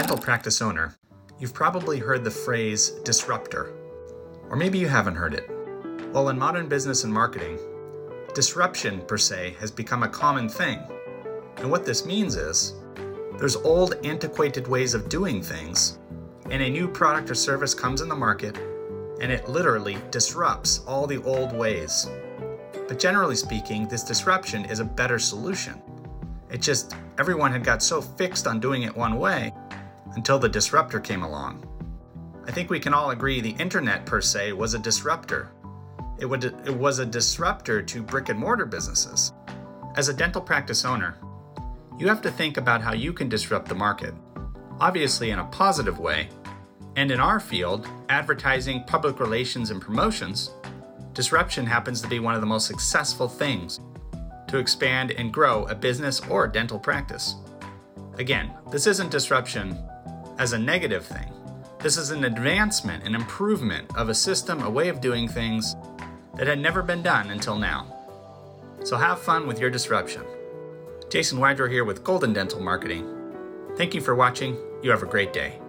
dental practice owner, you've probably heard the phrase disruptor. Or maybe you haven't heard it. Well, in modern business and marketing, disruption per se has become a common thing. And what this means is there's old, antiquated ways of doing things, and a new product or service comes in the market, and it literally disrupts all the old ways. But generally speaking, this disruption is a better solution. It just, everyone had got so fixed on doing it one way until the disruptor came along. I think we can all agree the internet per se was a disruptor. It, would, it was a disruptor to brick and mortar businesses. As a dental practice owner, you have to think about how you can disrupt the market, obviously in a positive way. And in our field, advertising, public relations, and promotions, disruption happens to be one of the most successful things to expand and grow a business or dental practice. Again, this isn't disruption as a negative thing. This is an advancement, an improvement of a system, a way of doing things that had never been done until now. So have fun with your disruption. Jason Wydro here with Golden Dental Marketing. Thank you for watching. You have a great day.